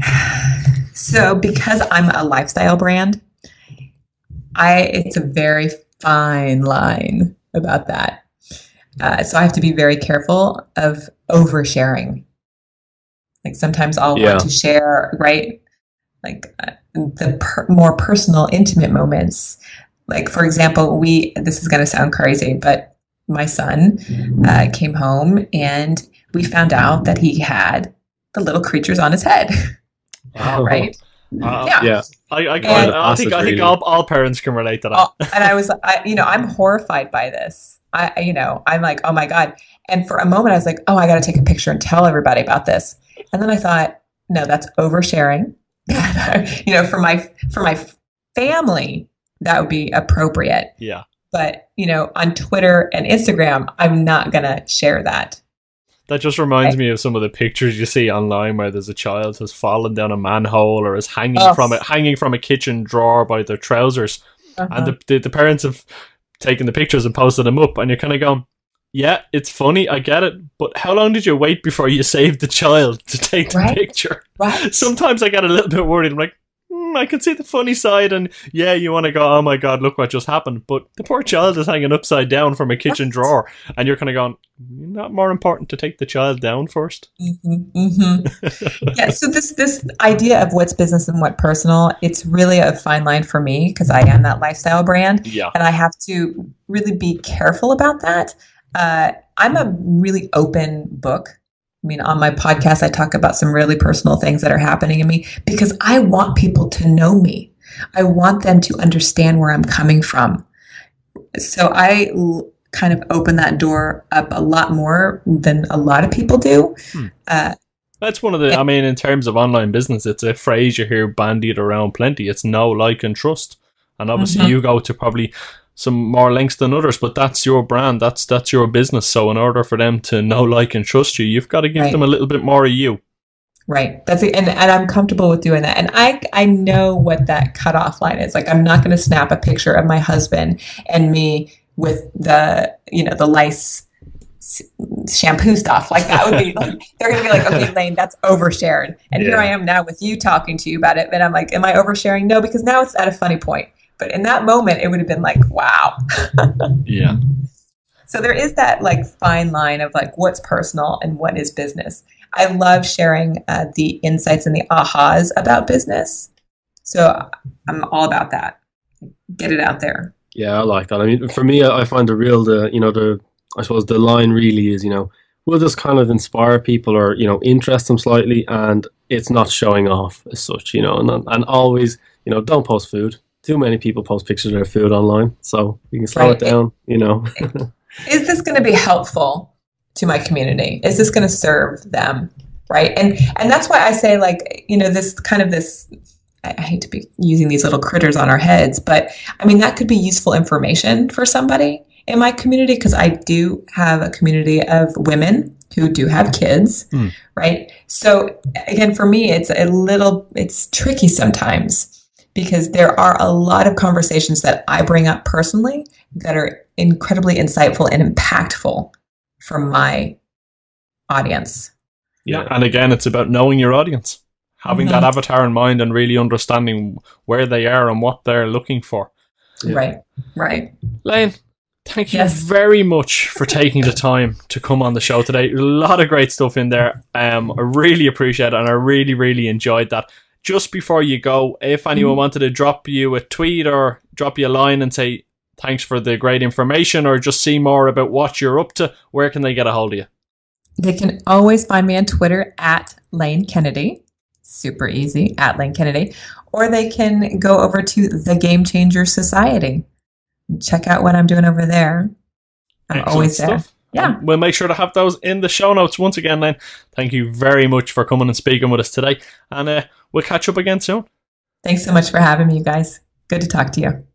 So because I'm a lifestyle brand, I it's a very fine line about that. Uh, so I have to be very careful of oversharing. Like sometimes I'll yeah. want to share, right? Like uh, the per- more personal, intimate moments. Like, for example, we, this is going to sound crazy, but my son uh, came home and we found out that he had the little creatures on his head. Oh. right? Uh, yeah. yeah. I, I, I, I, think, I think all, all parents can relate to that. And I was, I, you know, I'm horrified by this. I, you know, I'm like, oh my God. And for a moment, I was like, oh, I got to take a picture and tell everybody about this. And then I thought, no, that's oversharing. you know, for my for my family, that would be appropriate. Yeah. But you know, on Twitter and Instagram, I'm not gonna share that. That just reminds me of some of the pictures you see online where there's a child who's fallen down a manhole or is hanging Oh. from it, hanging from a kitchen drawer by their trousers, Uh-huh. and the, the the parents have taken the pictures and posted them up, and you're kind of going, "Yeah, it's funny, I get it, but how long did you wait before you saved the child to take the Right. picture?" right. Sometimes I get a little bit worried. I'm like. "Hmm, I can see the funny side, and yeah, you want to go, oh my god, look what just happened. But the poor child is hanging upside down from a kitchen Right. drawer, and you're kind of going, not more important to take the child down first? hmm hmm yeah. So this this idea of what's business and what personal, it's really a fine line for me because I am that lifestyle brand, Yeah. and I have to really be careful about that. Uh, I'm a really open book. I mean, on my podcast, I talk about some really personal things that are happening in me because I want people to know me. I want them to understand where I'm coming from. So I l- kind of open that door up a lot more than a lot of people do. Hmm. Uh, That's one of the, I mean, in terms of online business, it's a phrase you hear bandied around plenty. It's know, like, and trust. And obviously, Mhm. you go to probably some more lengths than others, but that's your brand. That's that's your business. So, in order for them to know, like, and trust you, you've got to give Right. them a little bit more of you. Right. That's it. And, and I'm comfortable with doing that. And I, I know what that cutoff line is. Like, I'm not going to snap a picture of my husband and me with the, you know, the lice shampoo stuff. Like, that would be like, they're going to be like, okay, Lane, that's overshared. And here I am now with you talking to you about it. And I'm like, am I oversharing? No, because now it's at a funny point. But in that moment, it would have been like, wow. Yeah. So there is that like fine line of like what's personal and what is business. I love sharing uh, the insights and the ahas about business. So I'm all about that. Get it out there. Yeah, I like that. I mean, for me, I find the real, the you know, the I suppose the line really is, you know, we'll just kind of inspire people or you know interest them slightly, and it's not showing off as such, you know, and and always, you know, don't post food. Too many people post pictures of their food online, so you can slow Right. it down, you know. Is this going to be helpful to my community? Is this going to serve them? Right. And and that's why I say like, you know, this kind of this I I hate to be using these little critters on our heads, but I mean that could be useful information for somebody in my community because I do have a community of women who do have kids, Hmm. right? So again, for me, it's a little it's tricky sometimes because there are a lot of conversations that I bring up personally that are incredibly insightful and impactful for my audience. Yeah. And again, it's about knowing your audience, having that Mhm. avatar in mind and really understanding where they are and what they're looking for. Yeah. Right. Right. Lane, thank you Yes. very much for taking the time to come on the show today. A lot of great stuff in there. Um, I really appreciate it, and I really, really enjoyed that. Just before you go, if anyone Mhm. wanted to drop you a tweet or drop you a line and say thanks for the great information, or just see more about what you're up to, where can they get a hold of you? They can always find me on Twitter at Lane Kennedy. Super easy at Lane Kennedy. Or they can go over to the Game Changer Society. Check out what I'm doing over there. I'm Excellent always there. stuff. Yeah. And we'll make sure to have those in the show notes once again, Lane. Thank you very much for coming and speaking with us today, and uh, we'll catch up again soon. Thanks so much for having me, you guys. Good to talk to you.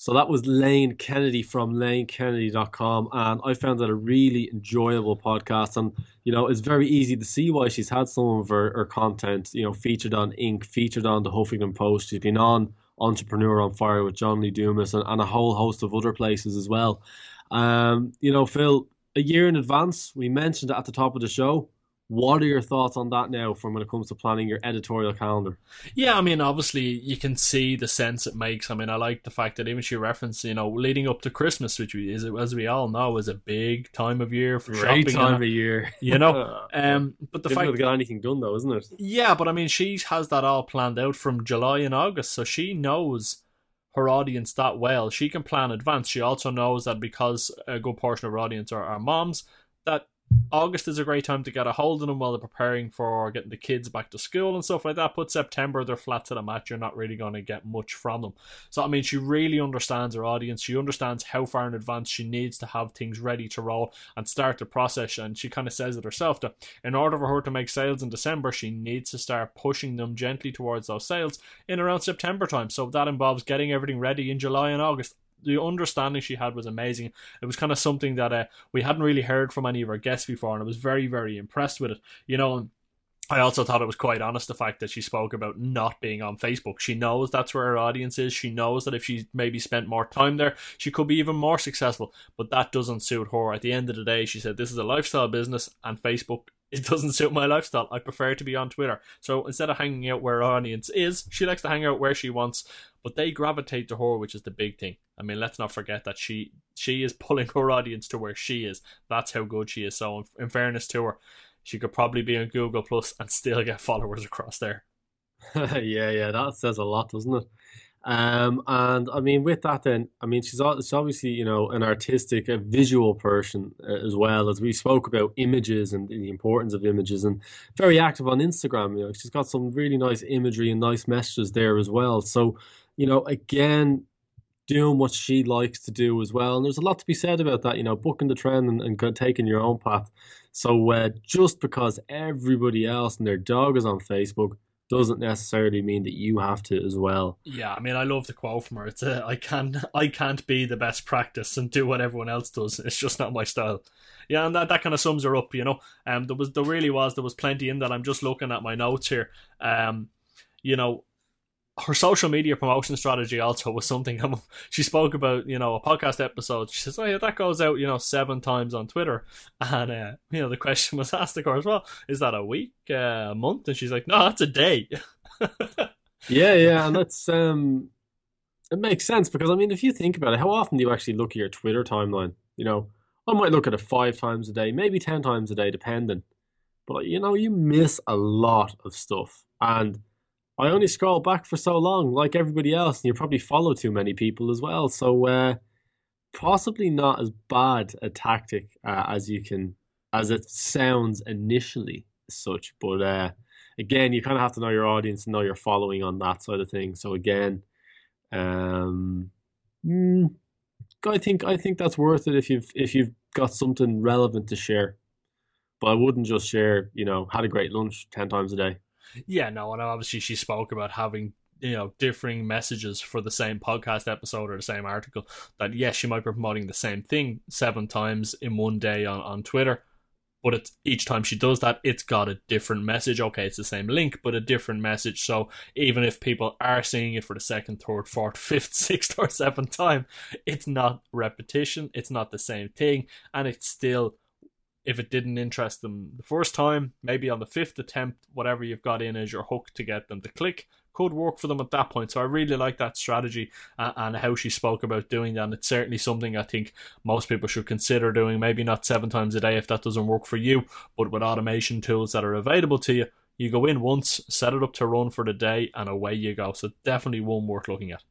So that was Lane Kennedy from lanekennedy.com. And I found that a really enjoyable podcast. And, you know, it's very easy to see why she's had some of her, her content, you know, featured on Inc., featured on the Huffington Post. She's been on Entrepreneur on Fire with John Lee Dumas and, and a whole host of other places as well. Um, you know, Phil, a year in advance, we mentioned it at the top of the show. What are your thoughts on that now from when it comes to planning your editorial calendar? Yeah, I mean, obviously, you can see the sense it makes. I mean, I like the fact that even she referenced, you know, leading up to Christmas, which we, is, as we all know, is a big time of year for shopping. Great and time of year. you know, um, but the Didn't fact, get anything done though, isn't it? yeah, but I mean, she has that all planned out from July and August, so she knows her audience that well. She can plan advance. She also knows that because a good portion of her audience are, are moms, that August is a great time to get a hold of them while they're preparing for getting the kids back to school and stuff like that. But September, they're flat to the mat. You're not really going to get much from them. So, I mean, she really understands her audience. She understands how far in advance she needs to have things ready to roll and start the process. And she kind of says it herself that in order for her to make sales in December, she needs to start pushing them gently towards those sales in around September time. So, that involves getting everything ready in July and August the understanding she had was amazing. It was kind of something that uh, we hadn't really heard from any of our guests before, and I was very, very impressed with it. You know, I also thought it was quite honest the fact that she spoke about not being on Facebook. She knows that's where her audience is. She knows that if she maybe spent more time there, she could be even more successful. But that doesn't suit her. At the end of the day, she said, This is a lifestyle business, and Facebook it doesn't suit my lifestyle. I prefer to be on Twitter. So instead of hanging out where our audience is, she likes to hang out where she wants. But they gravitate to her, which is the big thing. I mean, let's not forget that she she is pulling her audience to where she is. That's how good she is. So in, in fairness to her, she could probably be on Google Plus and still get followers across there. yeah, yeah, that says a lot, doesn't it? Um, and I mean, with that, then I mean, she's, she's obviously you know an artistic, a visual person uh, as well as we spoke about images and the importance of images, and very active on Instagram. You know, she's got some really nice imagery and nice messages there as well. So, you know, again, doing what she likes to do as well. And there's a lot to be said about that, you know, booking the trend and, and taking your own path. So uh, just because everybody else and their dog is on Facebook doesn't necessarily mean that you have to as well. Yeah, I mean, I love the quote from her. It's a, I can't, I can't be the best practice and do what everyone else does. It's just not my style. Yeah, and that, that kind of sums her up. You know, um, there was there really was there was plenty in that. I'm just looking at my notes here. Um, you know, her social media promotion strategy also was something she spoke about you know a podcast episode. She says oh yeah that goes out you know seven times on twitter. And uh, you know the question was asked of course well is that a week uh, a month? And she's like no that's a day. Yeah yeah and that's um it makes sense because i mean if you think about it how often do you actually look at your twitter timeline? You know i might look at it five times a day maybe ten times a day depending. But you know you miss a lot of stuff. And I only scroll back for so long, like everybody else, and you probably follow too many people as well. So, uh, possibly not as bad a tactic uh, as you can, as it sounds initially, such. But uh, again, you kind of have to know your audience and know your following on that side of things. So again, um, mm, I think I think that's worth it if you've if you've got something relevant to share. But I wouldn't just share, you know, had a great lunch ten times a day. Yeah, no, and obviously she spoke about having you know differing messages for the same podcast episode or the same article. That yes, she might be promoting the same thing seven times in one day on on Twitter, but it's each time she does that, it's got a different message. Okay, it's the same link, but a different message. So even if people are seeing it for the second, third, fourth, fifth, sixth, or seventh time, it's not repetition. It's not the same thing, and it's still if it didn't interest them the first time, maybe on the fifth attempt, whatever you've got in as your hook to get them to click could work for them at that point. So I really like that strategy uh, and how she spoke about doing that. And it's certainly something I think most people should consider doing. Maybe not seven times a day if that doesn't work for you, but with automation tools that are available to you, you go in once, set it up to run for the day, and away you go. So definitely one worth looking at.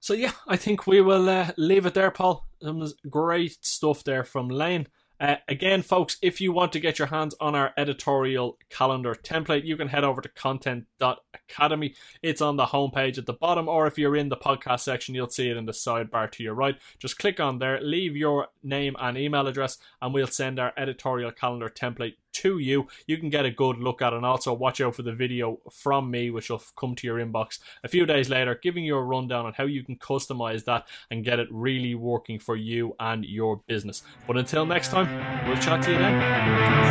So yeah, I think we will uh, leave it there, Paul. Some great stuff there from Lane. Uh, again, folks, if you want to get your hands on our editorial calendar template, you can head over to content.academy. It's on the homepage at the bottom, or if you're in the podcast section, you'll see it in the sidebar to your right. Just click on there, leave your name and email address, and we'll send our editorial calendar template to you. You can get a good look at it and also watch out for the video from me, which will come to your inbox a few days later, giving you a rundown on how you can customize that and get it really working for you and your business. But until next time, we'll chat to you then.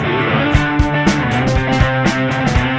See you guys.